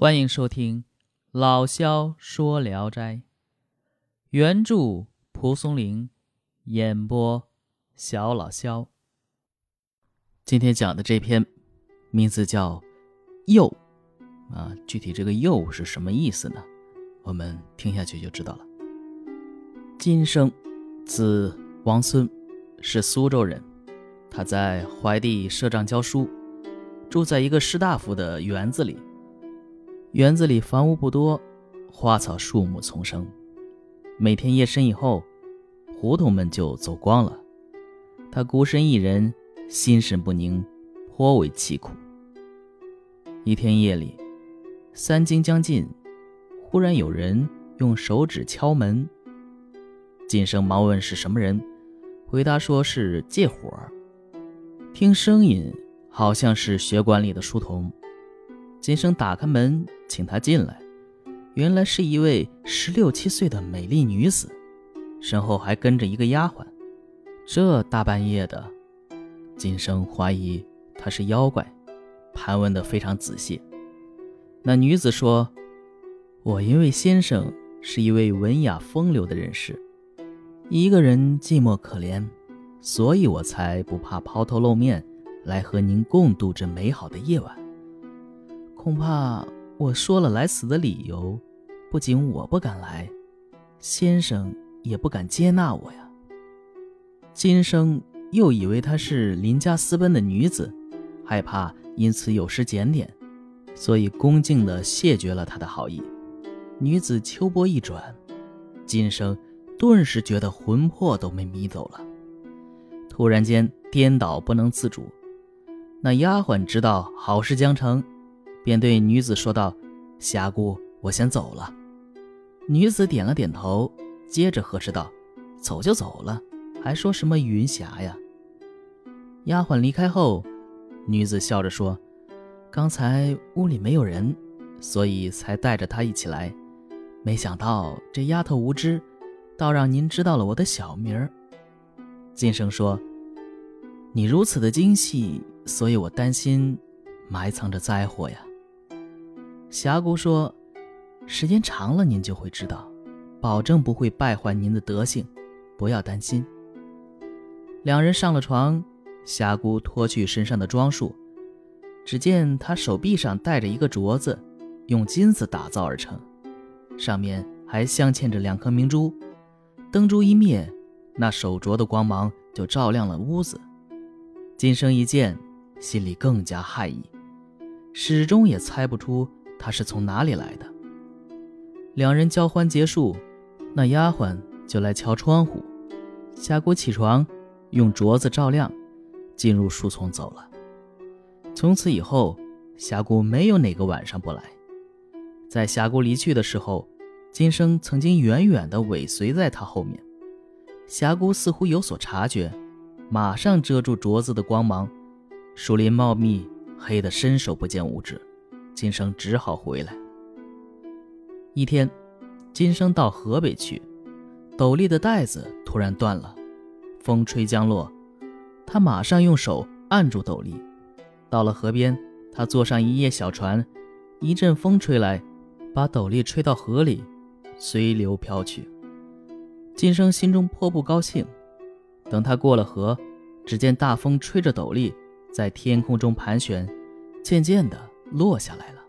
欢迎收听《老萧说聊斋》，原著蒲松龄，演播小老萧。今天讲的这篇名字叫“幼”，啊，具体这个“幼”是什么意思呢？我们听下去就知道了。金生，字王孙，是苏州人。他在怀帝设帐教书，住在一个士大夫的园子里。园子里房屋不多，花草树木丛生。每天夜深以后，胡同们就走光了。他孤身一人，心神不宁，颇为凄苦。一天夜里，三更将近，忽然有人用手指敲门。金生忙问是什么人，回答说是借火。听声音，好像是学馆里的书童。金生打开门，请他进来。原来是一位十六七岁的美丽女子，身后还跟着一个丫鬟。这大半夜的，金生怀疑她是妖怪，盘问的非常仔细。那女子说：“我因为先生是一位文雅风流的人士，一个人寂寞可怜，所以我才不怕抛头露面，来和您共度这美好的夜晚。”恐怕我说了来此的理由，不仅我不敢来，先生也不敢接纳我呀。今生又以为她是邻家私奔的女子，害怕因此有失检点，所以恭敬地谢绝了他的好意。女子秋波一转，今生顿时觉得魂魄都被迷走了，突然间颠倒不能自主。那丫鬟知道好事将成。便对女子说道：“霞姑，我先走了。”女子点了点头，接着呵斥道：“走就走了，还说什么云霞呀？”丫鬟离开后，女子笑着说：“刚才屋里没有人，所以才带着她一起来。没想到这丫头无知，倒让您知道了我的小名儿。”金生说：“你如此的精细，所以我担心埋藏着灾祸呀。”霞姑说：“时间长了，您就会知道，保证不会败坏您的德性，不要担心。”两人上了床，霞姑脱去身上的装束，只见她手臂上戴着一个镯子，用金子打造而成，上面还镶嵌着两颗明珠。灯珠一灭，那手镯的光芒就照亮了屋子。金生一见，心里更加骇异，始终也猜不出。他是从哪里来的？两人交欢结束，那丫鬟就来敲窗户。霞姑起床，用镯子照亮，进入树丛走了。从此以后，霞姑没有哪个晚上不来。在霞姑离去的时候，金生曾经远远地尾随在她后面。霞姑似乎有所察觉，马上遮住镯子的光芒。树林茂密，黑得伸手不见五指。金生只好回来。一天，金生到河北去，斗笠的带子突然断了，风吹将落，他马上用手按住斗笠。到了河边，他坐上一叶小船，一阵风吹来，把斗笠吹到河里，随流飘去。金生心中颇不高兴。等他过了河，只见大风吹着斗笠在天空中盘旋，渐渐的。落下来了，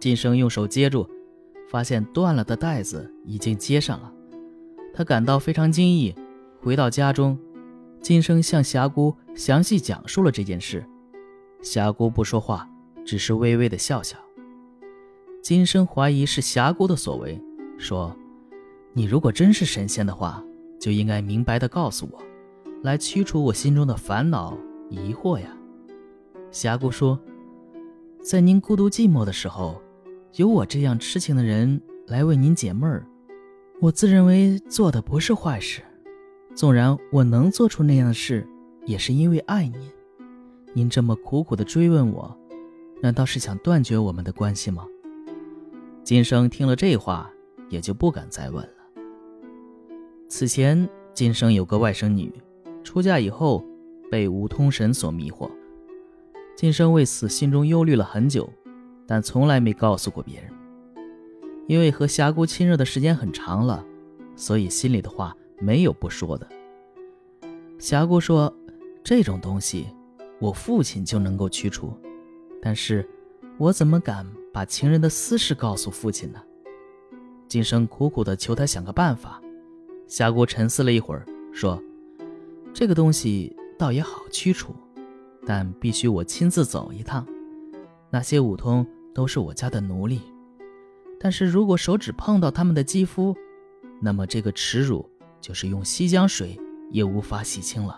金生用手接住，发现断了的带子已经接上了，他感到非常惊异。回到家中，金生向霞姑详细讲述了这件事。霞姑不说话，只是微微的笑笑。金生怀疑是霞姑的所为，说：“你如果真是神仙的话，就应该明白的告诉我，来驱除我心中的烦恼疑惑呀。”霞姑说。在您孤独寂寞的时候，有我这样痴情的人来为您解闷儿，我自认为做的不是坏事。纵然我能做出那样的事，也是因为爱您。您这么苦苦的追问我，难道是想断绝我们的关系吗？金生听了这话，也就不敢再问了。此前，金生有个外甥女，出嫁以后被五通神所迷惑。金生为此心中忧虑了很久，但从来没告诉过别人。因为和霞姑亲热的时间很长了，所以心里的话没有不说的。霞姑说：“这种东西，我父亲就能够驱除，但是，我怎么敢把情人的私事告诉父亲呢？”金生苦苦地求他想个办法。霞姑沉思了一会儿，说：“这个东西倒也好驱除，但必须我亲自走一趟。那些五通都是我家的奴隶，但是如果手指碰到他们的肌肤，那么这个耻辱就是用西江水。”也无法洗清了。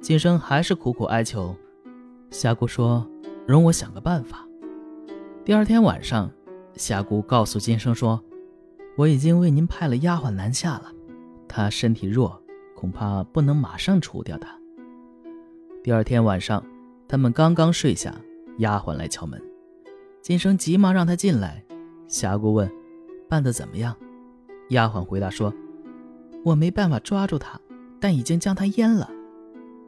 金生还是苦苦哀求，霞姑说：“容我想个办法。”第二天晚上，霞姑告诉金生说：“我已经为您派了丫鬟南下了，她身体弱，恐怕不能马上除掉她。”第二天晚上，他们刚刚睡下，丫鬟来敲门，金生急忙让她进来。霞姑问：“办得怎么样？”丫鬟回答说。我没办法抓住他，但已经将他阉了。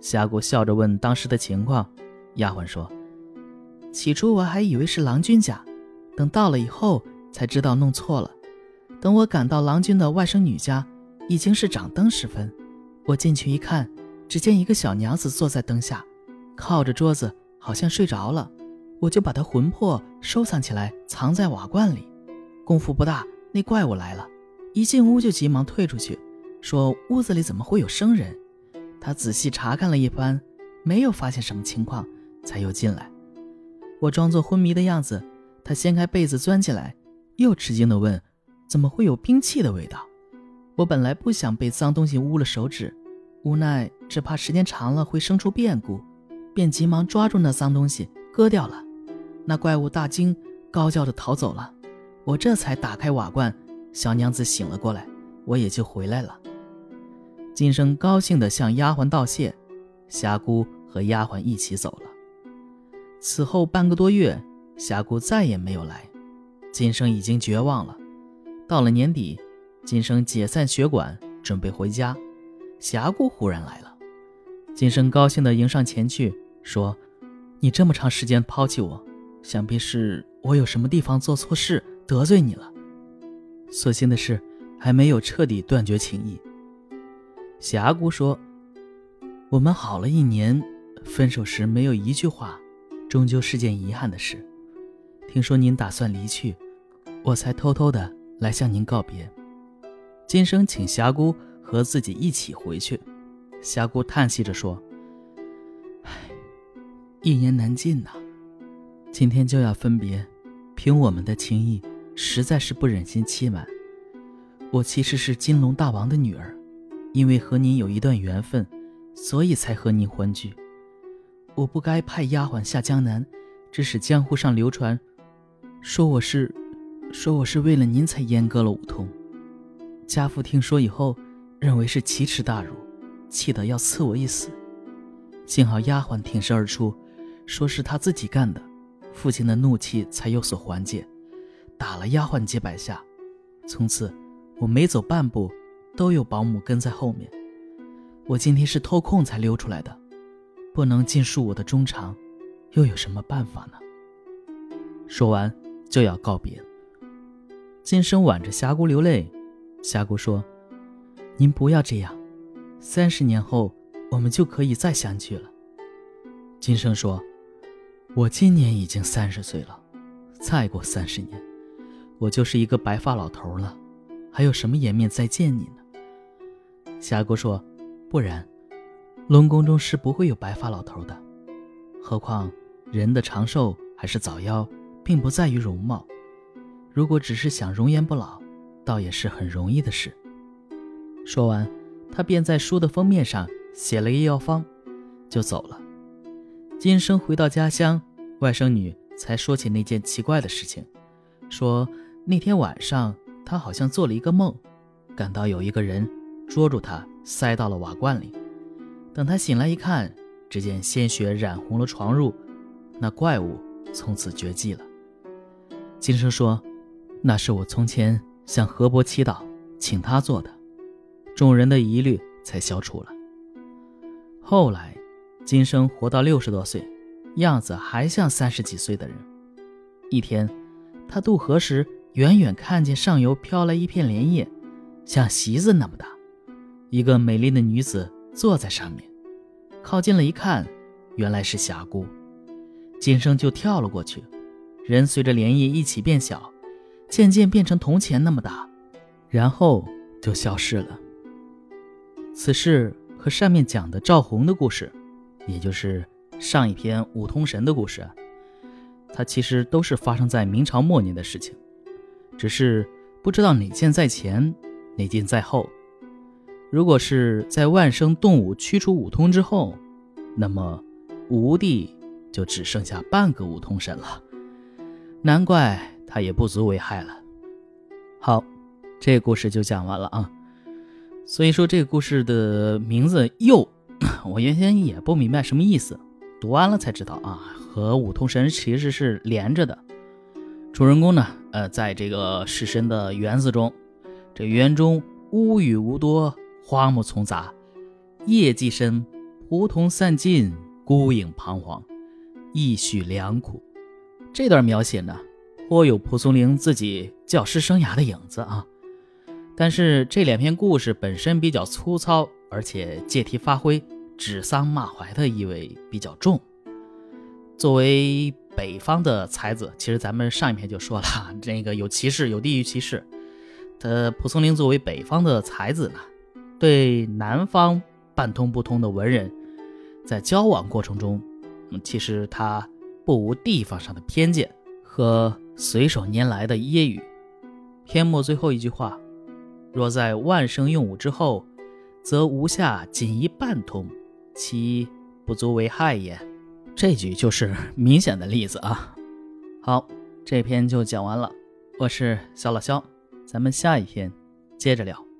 霞姑笑着问当时的情况，丫鬟说：“起初我还以为是郎君家，等到了以后才知道弄错了。等我赶到郎君的外甥女家，已经是掌灯时分。我进去一看，只见一个小娘子坐在灯下，靠着桌子，好像睡着了。我就把她魂魄收藏起来，藏在瓦罐里。功夫不大，那怪物来了，一进屋就急忙退出去。”说屋子里怎么会有生人？他仔细查看了一番，没有发现什么情况，才又进来。我装作昏迷的样子，他掀开被子钻起来，又吃惊地问：“怎么会有兵器的味道？”我本来不想被脏东西污了手指，无奈只怕时间长了会生出变故，便急忙抓住那脏东西割掉了。那怪物大惊，高叫着逃走了。我这才打开瓦罐，小娘子醒了过来，我也就回来了。金生高兴地向丫鬟道谢，霞姑和丫鬟一起走了。此后半个多月，霞姑再也没有来，金生已经绝望了。到了年底，金生解散学馆，准备回家，霞姑忽然来了。金生高兴地迎上前去，说：“你这么长时间抛弃我，想必是我有什么地方做错事得罪你了。所幸的是，还没有彻底断绝情谊。”霞姑说：“我们好了一年，分手时没有一句话，终究是件遗憾的事。听说您打算离去，我才偷偷的来向您告别。今生请霞姑和自己一起回去。”霞姑叹息着说：“唉，一言难尽呐。今天就要分别，凭我们的情谊，实在是不忍心欺瞒。我其实是金龙大王的女儿。”因为和您有一段缘分，所以才和您欢聚。我不该派丫鬟下江南，致使江湖上流传，说我是，说我是为了您才阉割了五通。家父听说以后，认为是奇耻大辱，气得要赐我一死。幸好丫鬟挺身而出，说是他自己干的，父亲的怒气才有所缓解，打了丫鬟几百下。从此，我每走半步。都有保姆跟在后面，我今天是偷空才溜出来的，不能尽述我的衷肠，又有什么办法呢？说完就要告别。金生挽着霞姑流泪，霞姑说：“您不要这样，三十年后我们就可以再相聚了。”金生说：“我今年已经三十岁了，再过三十年，我就是一个白发老头了，还有什么颜面再见你呢？”霞姑说：“不然，龙宫中是不会有白发老头的。何况人的长寿还是早夭，并不在于容貌。如果只是想容颜不老，倒也是很容易的事。”说完，他便在书的封面上写了一药方，就走了。今生回到家乡，外甥女才说起那件奇怪的事情，说那天晚上她好像做了一个梦，感到有一个人。捉住他，塞到了瓦罐里。等他醒来一看，只见鲜血染红了床褥，那怪物从此绝迹了。金生说：“那是我从前向河伯祈祷，请他做的，众人的疑虑才消除了。”后来，金生活到六十多岁，样子还像三十几岁的人。一天，他渡河时，远远看见上游飘来一片莲叶，像席子那么大，一个美丽的女子坐在上面。靠近了一看，原来是霞姑。金生就跳了过去，人随着莲叶一起变小，渐渐变成铜钱那么大，然后就消失了。此事和上面讲的赵弘的故事，也就是上一篇五通神的故事，它其实都是发生在明朝末年的事情，只是不知道哪件在前，哪件在后。如果是在万生动武驱除五通之后，那么吴地。就只剩下半个五通神了，难怪他也不足为害了。好，这故事就讲完了啊。所以说这个故事的名字“又”，我原先也不明白什么意思，读完了才知道啊，和五通神其实是连着的。主人公呢，呃，在这个尸身的园子中，这园中屋宇无多，花木丛杂，夜既深，梧桐散尽，孤影彷徨。一许良苦，这段描写呢，颇有蒲松龄自己教师生涯的影子啊。但是这两篇故事本身比较粗糙，而且借题发挥、指桑骂槐的意味比较重。作为北方的才子，其实咱们上一篇就说了，这个有歧视，有地域歧视。他蒲松龄作为北方的才子呢，对南方半通不通的文人，在交往过程中。其实他不无地方上的偏见和随手拈来的揶揄。篇末最后一句话：“若在万生用武之后，则无下仅一半通，其不足为害也。”这句就是明显的例子啊。好，这篇就讲完了。我是小老肖，咱们下一篇接着聊。